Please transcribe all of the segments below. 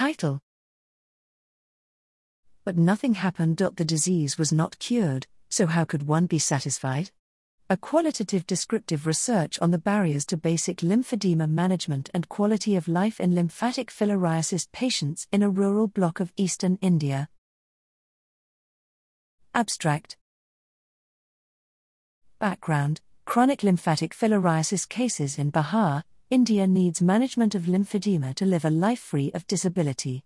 Title But nothing happened. The disease was not cured, so how could one be satisfied? A qualitative descriptive research on the barriers to basic lymphedema management and quality of life in lymphatic filariasis patients in a rural block of eastern India. Abstract Background Chronic lymphatic filariasis cases in Bihar, India needs management of lymphedema to live a life free of disability.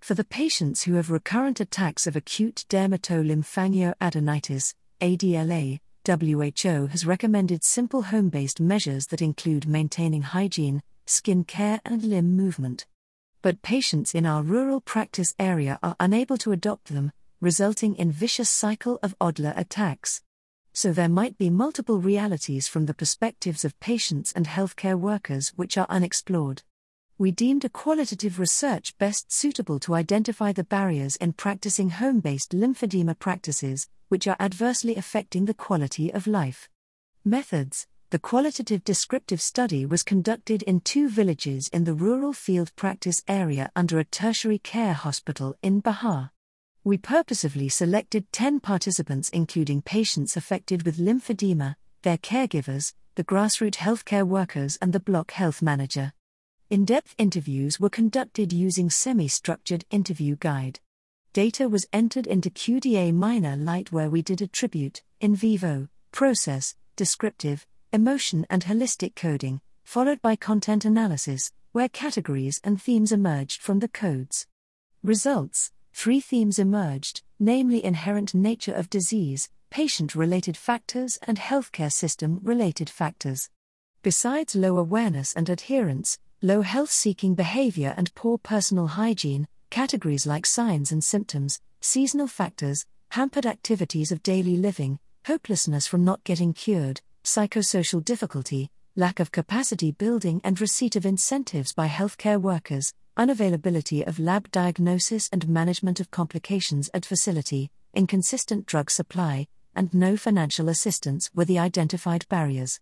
For the patients who have recurrent attacks of acute dermatolymphangioadenitis, ADLA, WHO has recommended simple home based measures that include maintaining hygiene, skin care, and limb movement. But patients in our rural practice area are unable to adopt them, resulting in vicious cycle of ADLA attacks. So there might be multiple realities from the perspectives of patients and healthcare workers which are unexplored. We deemed a qualitative research best suitable to identify the barriers in practicing home based lymphedema practices, which are adversely affecting the quality of life. Methods The qualitative descriptive study was conducted in two villages in the rural field practice area under a tertiary care hospital in Bihar. We purposefully selected 10 participants, including patients affected with lymphedema, their caregivers, the grassroots healthcare workers, and the block health manager. In depth interviews were conducted using semi structured interview guide data was entered into QDA Miner Lite where we did attribute, in vivo, process, descriptive, emotion, and holistic coding, followed by content analysis, where categories and themes emerged from the codes. Results Three themes emerged, namely inherent nature of disease, patient related factors, and healthcare system related factors. Besides low awareness and adherence, low health seeking behavior, and poor personal hygiene, categories like signs and symptoms, seasonal factors, hampered activities of daily living, hopelessness from not getting cured, psychosocial difficulty, lack of capacity building and receipt of incentives by healthcare workers, unavailability of lab diagnosis and management of complications at facility, inconsistent drug supply, and no financial assistance were the identified barriers.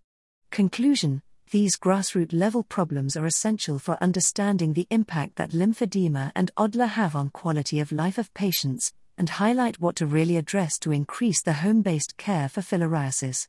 Conclusion these grassroots level problems are essential for understanding the impact that lymphedema and ADLA have on quality of life of patients, and highlight what to really address to increase the home based care for filariasis.